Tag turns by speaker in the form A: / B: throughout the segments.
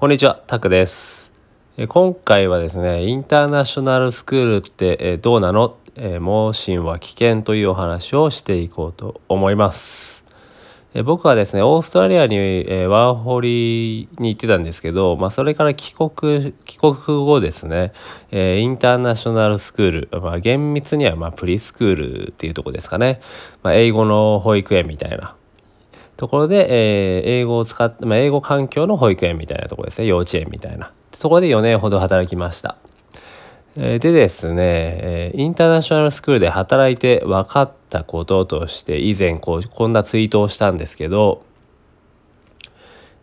A: こんにちは、タクです。今回はですね、インターナショナルスクールってどうなの？盲信は危険というお話をしていこうと思います。僕はですね、オーストラリアにワーホリに行ってたんですけど、まあ、それから帰国、帰国後ですね、インターナショナルスクール、まあ、厳密にはまプリスクールっていうとこですかね、まあ、英語の保育園みたいなところで、えー、英語を使って、まあ、英語環境の保育園みたいなところですね。幼稚園みたいな。そこで4年ほど働きました。でですね、えインターナショナルスクールで働いて分かったこととして以前こうこんなツイートをしたんですけど、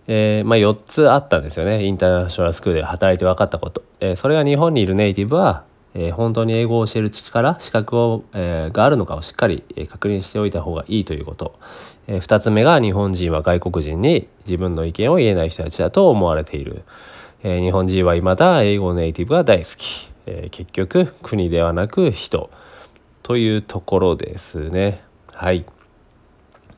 A: えー、まあ、4つあったんですよね。インターナショナルスクールで働いて分かったこと、えー、それが日本にいるネイティブは、えー、本当に英語を教える力資格を、えがあるのかをしっかり確認しておいた方がいいということ、え2つ目が日本人は外国人に自分の意見を言えない人たちだと思われている、え日本人は未だ英語ネイティブが大好き、え結局国ではなく人。というところですね。はい。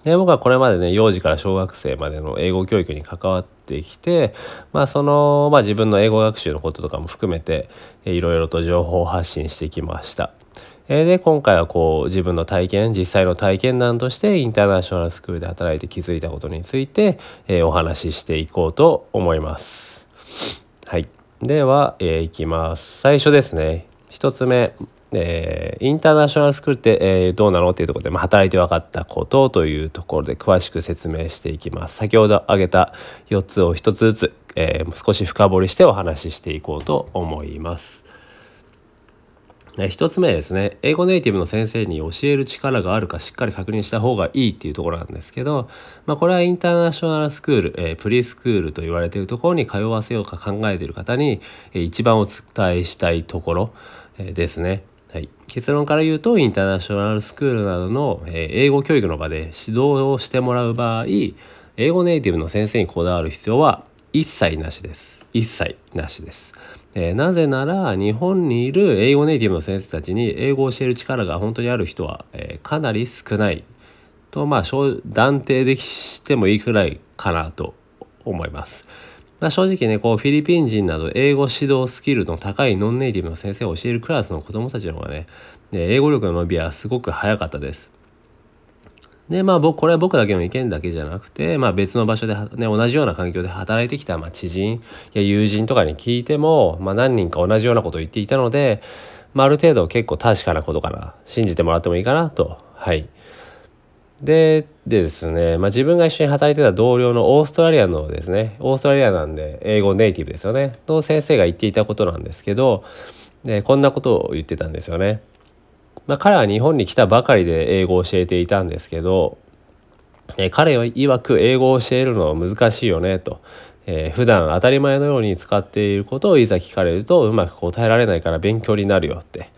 A: で僕はこれまでね幼児から小学生までの英語教育に関わってきてまあその、まあ、自分の英語学習のこととかも含めていろいろと情報を発信してきました。えで今回はこう自分の体験実際の体験談としてインターナショナルスクールで働いて気づいたことについて、えー、お話ししていこうと思います。はい、では、えー、いきます。最初ですね1つ目、えー、インターナショナルスクールって、えー、どうなのっていうところで、まあ、働いて分かったことというところで詳しく説明していきます。先ほど挙げた4つを1つずつ、えー、少し深掘りしてお話ししていこうと思います。1つ目ですね英語ネイティブの先生に教える力があるかしっかり確認した方がいいっていうところなんですけど、まあ、これはインターナショナルスクール、えー、プリスクールと言われているところに通わせようか考えている方に、えー、一番お伝えしたいところ、えー、ですね。はい、結論から言うとインターナショナルスクールなどの、え英語教育の場で指導をしてもらう場合英語ネイティブの先生にこだわる必要は一切なしです。一切なしです。えー、なぜなら日本にいる英語ネイティブの先生たちに英語を教える力が本当にある人は、えー、かなり少ないとまあ断定できしてもいいくらいかなと思います。まあ、正直ねこうフィリピン人など英語指導スキルの高いノンネイティブの先生を教えるクラスの子どもたちの方がね英語力の伸びはすごく早かったです。でまあ僕これは僕だけの意見だけじゃなくて、まあ、別の場所で、ね、同じような環境で働いてきた、まあ、知人や友人とかに聞いても、まあ、何人か同じようなことを言っていたので、まあ、ある程度結構確かなことかな。信じてもらってもいいかなと。はい。ででですね、まあ、自分が一緒に働いてた同僚のオーストラリアのですねオーストラリアなんで英語ネイティブですよね。の先生が言っていたことなんですけどでこんなことを言ってたんですよね。まあ、彼は日本に来たばかりで英語を教えていたんですけど、えー、彼は曰く英語を教えるのは難しいよねと、えー、普段当たり前のように使っていることをいざ聞かれるとうまく答えられないから勉強になるよって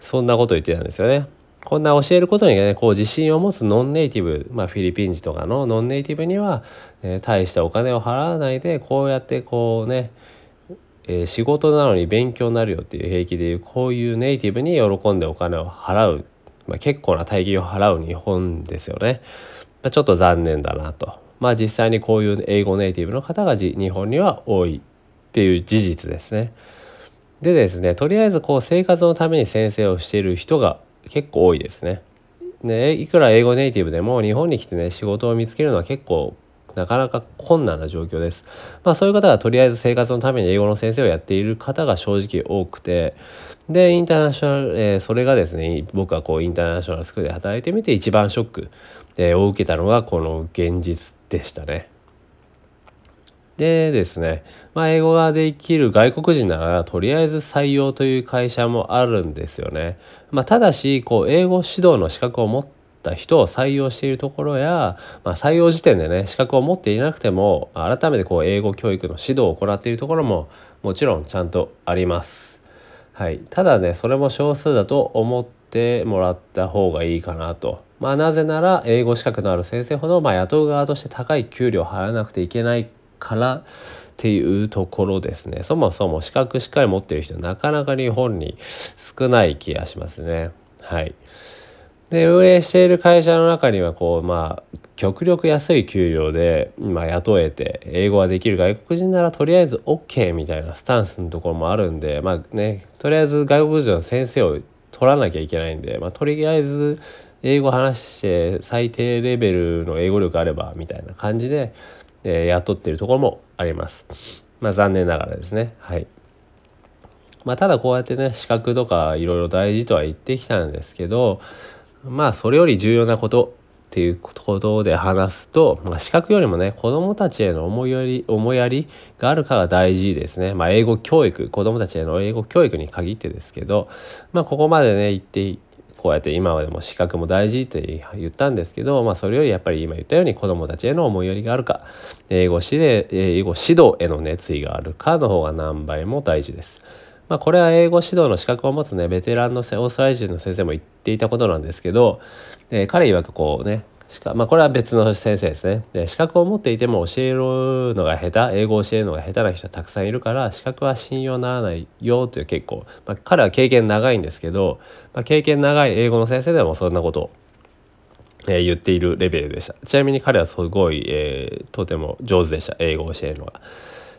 A: そんなこと言ってたんですよね。こんな教えることにねこう自信を持つノンネイティブ、まあ、フィリピン人とかのノンネイティブには、え、大したお金を払わないでこうやってこうねえー、仕事なのに勉強になるよっていう平気でいうこういうネイティブに喜んでお金を払う、まあ、結構な大金を払う日本ですよね、まあ、ちょっと残念だなと。まあ実際にこういう英語ネイティブの方が日本には多いっていう事実ですね。でですねとりあえずこう生活のために先生をしている人が結構多いですね。でいくら英語ネイティブでも日本に来てね仕事を見つけるのは結構なかなか困難な状況です。まあそういう方がとりあえず生活のために英語の先生をやっている方が正直多くてでインターナショナル、えー、それがですね僕はこうインターナショナルスクールで働いてみて一番ショック、えー、を受けたのがこの現実でしたね。でですね、まあ、英語ができる外国人ならとりあえず採用という会社もあるんですよね。まあ、ただしこう英語指導の資格を持ってった人を採用しているところや、まあ、採用時点でね資格を持っていなくても改めてこう英語教育の指導を行っているところももちろんちゃんとあります。はい、ただねそれも少数だと思ってもらった方がいいかなと。まあ、なぜなら英語資格のある先生ほど、まあ、雇う側として高い給料を払わなくていけないからっていうところですねそもそも資格しっかり持ってる人なかなか日本に少ない気がしますね。はいで運営している会社の中にはこうまあ極力安い給料で、まあ、雇えて英語ができる外国人ならとりあえず OK みたいなスタンスのところもあるんでまあねとりあえず外国人の先生を取らなきゃいけないんで、まあ、とりあえず英語話して最低レベルの英語力あればみたいな感じで、えー、雇ってるところもあります。まあ残念ながらですね。はい。まあただこうやってね資格とかいろいろ大事とは言ってきたんですけどまあそれより重要なことっていうことで話すと、まあ、資格よりもね子どもたちへの思いやり思いやりがあるかが大事ですね。まあ、英語教育子どもたちへの英語教育に限ってですけど、まあ、ここまでね言ってこうやって今までも資格も大事って言ったんですけど、まあ、それよりやっぱり今言ったように子どもたちへの思いやりがあるか英語指で英語指導への熱意があるかの方が何倍も大事です。まあ、これは英語指導の資格を持つねベテランのオーストラリア人の先生も言っていたことなんですけど、えー、彼曰くこうねまあ、これは別の先生ですね。で資格を持っていても教えるのが下手英語を教えるのが下手な人はたくさんいるから資格は信用ならないよという結構、まあ、彼は経験長いんですけど、まあ、経験長い英語の先生でもそんなことを、えー、言っているレベルでした。ちなみに彼はすごい、えー、とても上手でした英語を教えるのが。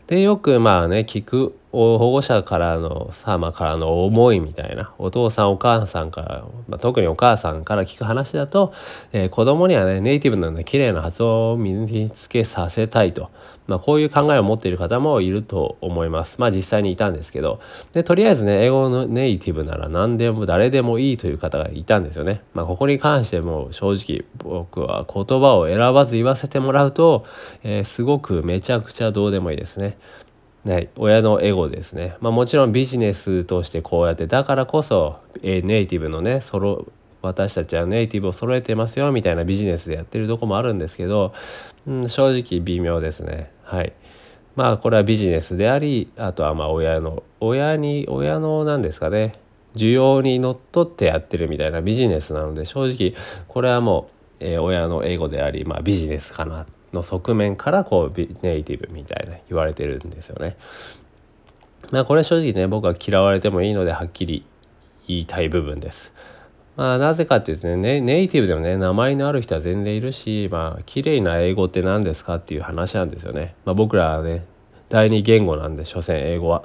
A: でよくまあね聞く保護者からの様からの思いみたいなお父さんお母さんから、まあ、特にお母さんから聞く話だと、えー、子供にはねネイティブなので綺麗な発音を身につけさせたいと、まあ、こういう考えを持っている方もいると思いますまあ実際にいたんですけどでとりあえずね英語のネイティブなら何でも誰でもいいという方がいたんですよね。まあ、ここに関しても正直僕は言葉を選ばず言わせてもらうと、えー、すごくめちゃくちゃどうでもいいですね。はい、親のエゴですね、まあ、もちろんビジネスとしてこうやってだからこそ、えー、ネイティブのねそろ私たちはネイティブを揃えてますよみたいなビジネスでやってるとこもあるんですけど、うん、正直微妙ですねはいまあこれはビジネスでありあとはまあ親の親に親の何ですかね需要にのっとってやってるみたいなビジネスなので正直これはもう、えー、親の英語であり、まあ、ビジネスかなの側面からこうネイティブみたいな言われてるんですよね。まあこれ正直ね僕は嫌われてもいいのではっきり言いたい部分です。まあなぜかっていうとねネイティブでもね名前のある人は全然いるしまあ綺麗な英語って何ですかっていう話なんですよね。まあ、僕らはね第二言語なんで所詮英語は。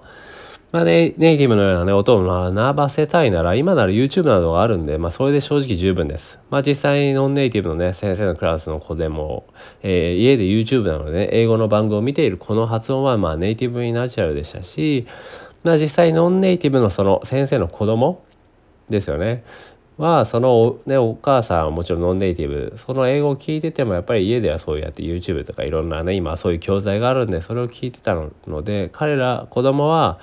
A: まあね、ネイティブのようなね、音を学ばせたいなら、今なら YouTube などがあるんで、まあそれで正直十分です。まあ実際ノンネイティブのね、先生のクラスの子でも、えー、家で YouTube なのでね、英語の番組を見ているこの発音はまあネイティブにナチュラルでしたし、まあ実際ノンネイティブのその先生の子供ですよね。はそのねお母さんはもちろんノンネイティブその英語を聞いててもやっぱり家ではそうやって YouTube とかいろんなね今そういう教材があるんでそれを聞いてたので彼ら子供は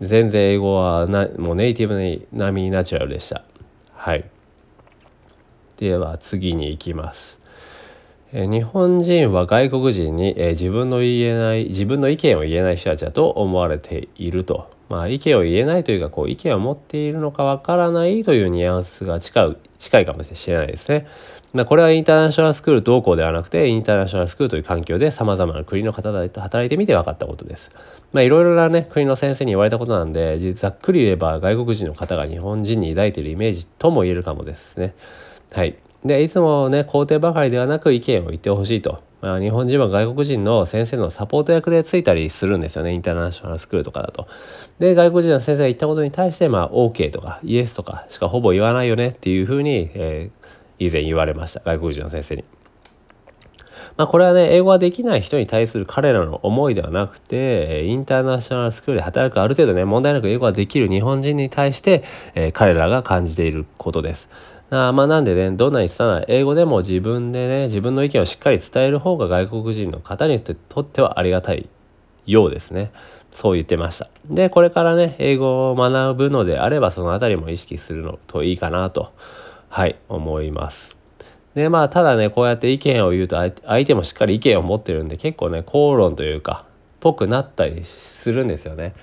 A: 全然英語はなもうネイティブに並みにナチュラルでした。はい。では次に行きます。え日本人は外国人に、え自分の言えない自分の意見を言えない人たちだと思われていると。まあ意見を言えないというかこう意見を持っているのかわからないというニュアンスが近い近いかもしれないですね。まあ、これはインターナショナルスクール同行ではなくてインターナショナルスクールという環境でさまざまな国の方々と働いてみて分かったことです。まあいろいろなね国の先生に言われたことなんでざっくり言えば外国人の方が日本人に抱いているイメージとも言えるかもですね。はい。でいつもね肯定ばかりではなく意見を言ってほしいと。まあ、日本人は外国人の先生のサポート役でついたりするんですよねインターナショナルスクールとかだと。で外国人の先生が言ったことに対してまあ OK とかイエスとかしかほぼ言わないよねっていうふうに、えー、以前言われました外国人の先生に。まあ、これはね英語ができない人に対する彼らの思いではなくてインターナショナルスクールで働くある程度ね問題なく英語ができる日本人に対して、えー、彼らが感じていることです。あまあなんでねどんなに拙い英語でも自分でね自分の意見をしっかり伝える方が外国人の方にとってはありがたいようですね。そう言ってました。でこれからね英語を学ぶのであればその辺りも意識するのといいかなとはい思います。でまあただねこうやって意見を言うと相手もしっかり意見を持ってるんで結構ね口論というかぽくなったりするんですよね。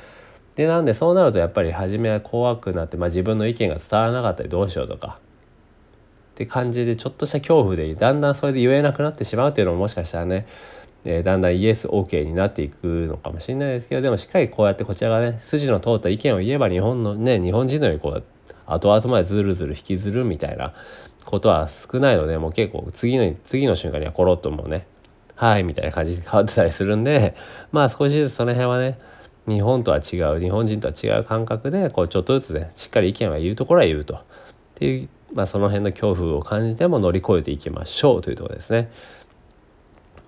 A: でなんでそうなるとやっぱり初めは怖くなって、まあ、自分の意見が伝わらなかったりどうしようとかって感じでちょっとした恐怖でだんだんそれで言えなくなってしまうっていうのももしかしたらね、えー、だんだんイエス OK になっていくのかもしれないですけどでもしっかりこうやってこちらがね筋の通った意見を言えば日本のね日本人のようにこう後々までずるずる引きずるみたいなことは少ないのでもう結構次の次の瞬間にはコロッともうねはいみたいな感じで変わってたりするんで まあ少しずつその辺はね日本とは違う日本人とは違う感覚でこうちょっとずつねしっかり意見は言うところは言うと。っていう、まあ、その辺の恐怖を感じても乗り越えていきましょうというところですね。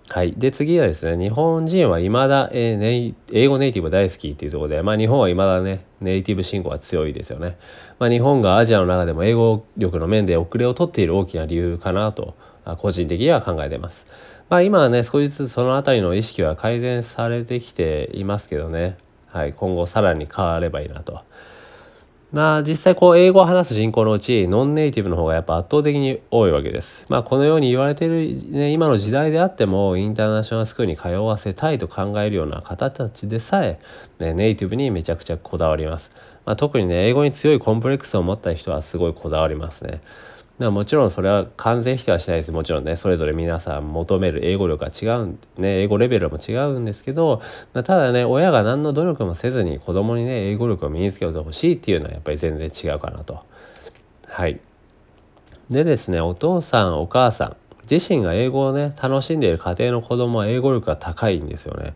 A: はい、で次はですね日本人はいまだ、えー、英語ネイティブ大好きっていうところで、まあ、日本はいまだねネイティブ信仰は強いですよね。まあ、日本がアジアの中でも英語力の面で遅れを取っている大きな理由かなと個人的には考えてます。まあ、今はね少しずつその辺りの意識は改善されてきていますけどね、はい、今後さらに変わればいいなと。まあ実際こう英語を話す人口のうちノンネイティブの方がやっぱ圧倒的に多いわけです。まあこのように言われてる、ね、今の時代であってもインターナショナルスクールに通わせたいと考えるような方たちでさえ、ね、ネイティブにめちゃくちゃこだわります。まあ、特にね英語に強いコンプレックスを持った人はすごいこだわりますね。もちろんそれは完全否定はしないですもちろんねそれぞれ皆さん求める英語力が違うんね英語レベルも違うんですけど、ま、ただね親が何の努力もせずに子供にね英語力を身につけてほしいっていうのはやっぱり全然違うかなと。はいでですねお父さんお母さん自身が英語をね楽しんでいる家庭の子供は英語力が高いんですよね。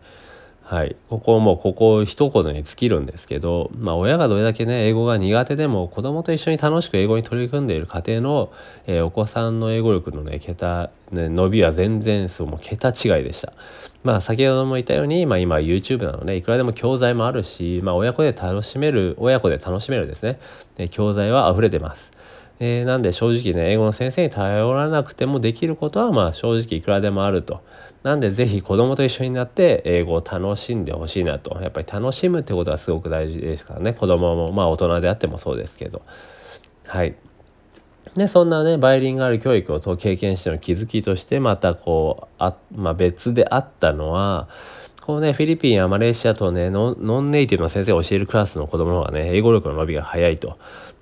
A: はい、ここもここ一言に尽きるんですけど、まあ、親がどれだけね英語が苦手でも子供と一緒に楽しく英語に取り組んでいる家庭の、えー、お子さんの英語力のね桁、ね、伸びは全然そうもう桁違いでした。まあ先ほども言ったように、まあ、今 YouTube なのでいくらでも教材もあるし、まあ、親子で楽しめる親子で楽しめるですね教材は溢れてます。えー、なんで正直ね英語の先生に頼らなくてもできることはまあ正直いくらでもあると。なんで是非子供と一緒になって英語を楽しんでほしいなとやっぱり楽しむってことはすごく大事ですからね子供もまあ大人であってもそうですけどはいでそんなねバイリンガル教育を経験しての気づきとしてまたこうあ、まあ、別であったのはこうねフィリピンやマレーシアとねノンネイティブの先生が教えるクラスの子供の方がね英語力の伸びが早いと。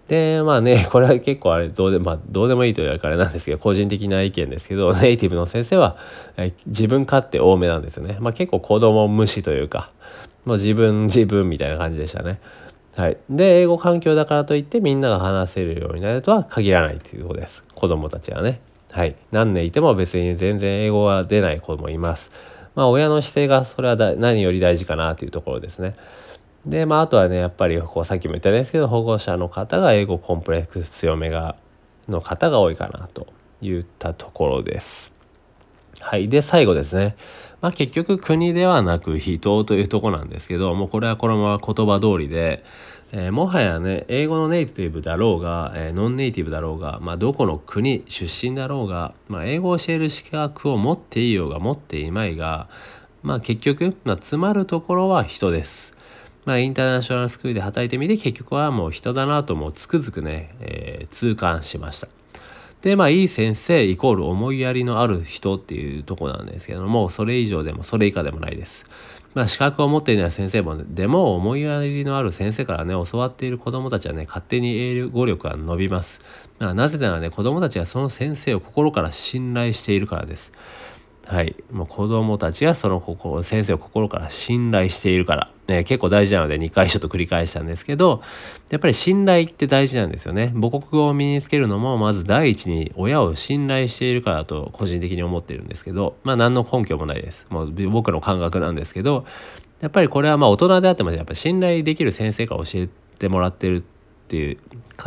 A: でまあね これは結構あれどうで,、まあ、どうでもいいと言われるからなんですけど個人的な意見ですけど ネイティブの先生は、え自分勝手多めなんですよね。まあ、結構子供無視というかもう自分自分みたいな感じでしたね。はい、で英語環境だからといってみんなが話せるようになるとは限らないということです子供たちはね。はい、何年いても別に全然英語は出ない子もいます。まあ親の姿勢がそれは何より大事かなというところですね。でまああとはねやっぱりこうさっきも言ったんですけど保護者の方が英語コンプレックス強めがの方が多いかなといったところです。はい。で、最後ですね。まあ結局国ではなく人というとこなんですけど、もうこれはこのまま言葉通りで、えー、もはやね、英語のネイティブだろうが、えー、ノンネイティブだろうが、まあどこの国出身だろうが、まあ英語を教える資格を持っていいようが持っていまいが、まあ結局、まあ詰まるところは人です。まあ、インターナショナルスクールで働いてみて結局はもう人だなともうつくづくね、えー、痛感しました。でまあいい先生イコール思いやりのある人っていうとこなんですけどもそれ以上でもそれ以下でもないです。まあ資格を持っていない先生もでも思いやりのある先生からね教わっている子どもたちはね勝手に英語力が伸びます。まあ、なぜならね子どもたちはその先生を心から信頼しているからです。はい、もう子どもたちがその心先生を心から信頼しているから、ね、結構大事なので2回ちょっと繰り返したんですけどやっぱり信頼って大事なんですよね。母国語を身につけるのもまず第一に親を信頼しているからと個人的に思ってるんですけどまあ何の根拠もないです。もう僕の感覚なんですけどやっぱりこれはまあ大人であってもやっぱ信頼できる先生から教えてもらってるってっていう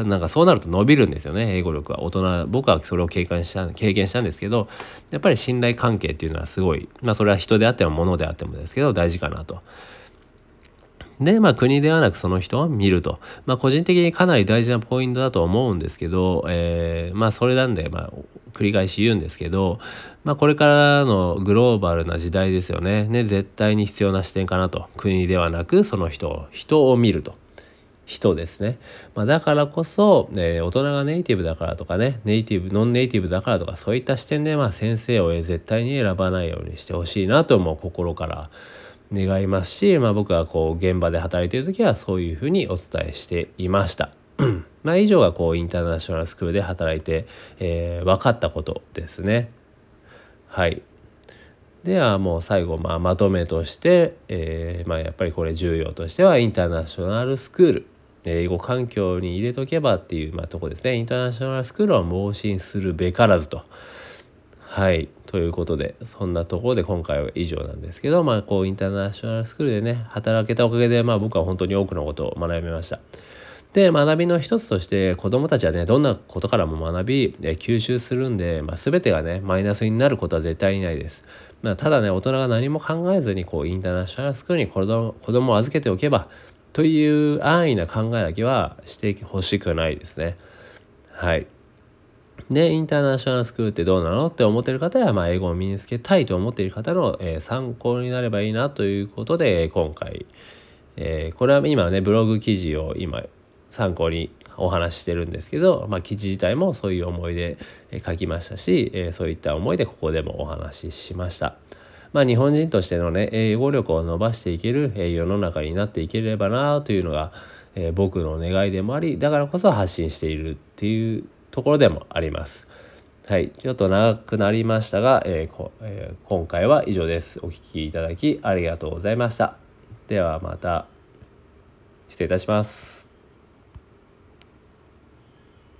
A: なんかそうなると伸びるんですよね英語力は大人僕はそれを経験した経験したんですけどやっぱり信頼関係っていうのはすごいまあそれは人であっても物であってもですけど大事かなと。で、まあ国ではなくその人を見ると。まあ個人的にかなり大事なポイントだと思うんですけど、えー、まあそれなんで、まあ繰り返し言うんですけど、まあこれからのグローバルな時代ですよね。ね、絶対に必要な視点かなと。国ではなくその人を、人を見ると。人ですね。まあ、だからこそ、えー、大人がネイティブだからとかね、ネイティブ、ノンネイティブだからとか、そういった視点で、まあ、先生を絶対に選ばないようにしてほしいなとも心から願いますし、まあ、僕はこう、現場で働いている時はそういうふうにお伝えしていました。まあ、以上がこう、インターナショナルスクールで働いて、えー、分かったことですね。はい。ではもう最後まあまとめとして、えー、まあ、やっぱりこれ重要としてはインターナショナルスクール英語環境に入れとけばっていう、まあ、とこですねインターナショナルスクールは盲信するべからずと。はいということでそんなところで今回は以上なんですけどまあこうインターナショナルスクールでね働けたおかげでまあ僕は本当に多くのことを学びました。で学びの一つとして子どもたちはねどんなことからも学び吸収するんで、まあ、全てがねマイナスになることは絶対にないです。まあ、ただね大人が何も考えずにこうインターナショナルスクールに子供子供を預けておけばという安易な考えだけはしてほしくないですね。はい。で、インターナショナルスクールってどうなのって思ってる方や、まあ、英語を身につけたいと思っている方の、えー、参考になればいいなということで、今回、えー、これは今ね、ブログ記事を今参考にお話ししてるんですけど、まあ、記事自体もそういう思いで書きましたし、えー、そういった思いでここでもお話ししました。まあ、日本人としてのね英語力を伸ばしていける、世の中になっていければなというのが、え僕の願いでもありだからこそ発信しているっていうところでもあります。はい、ちょっと長くなりましたが、えーえー、今回は以上です。お聴きいただきありがとうございました。ではまた失礼いたします。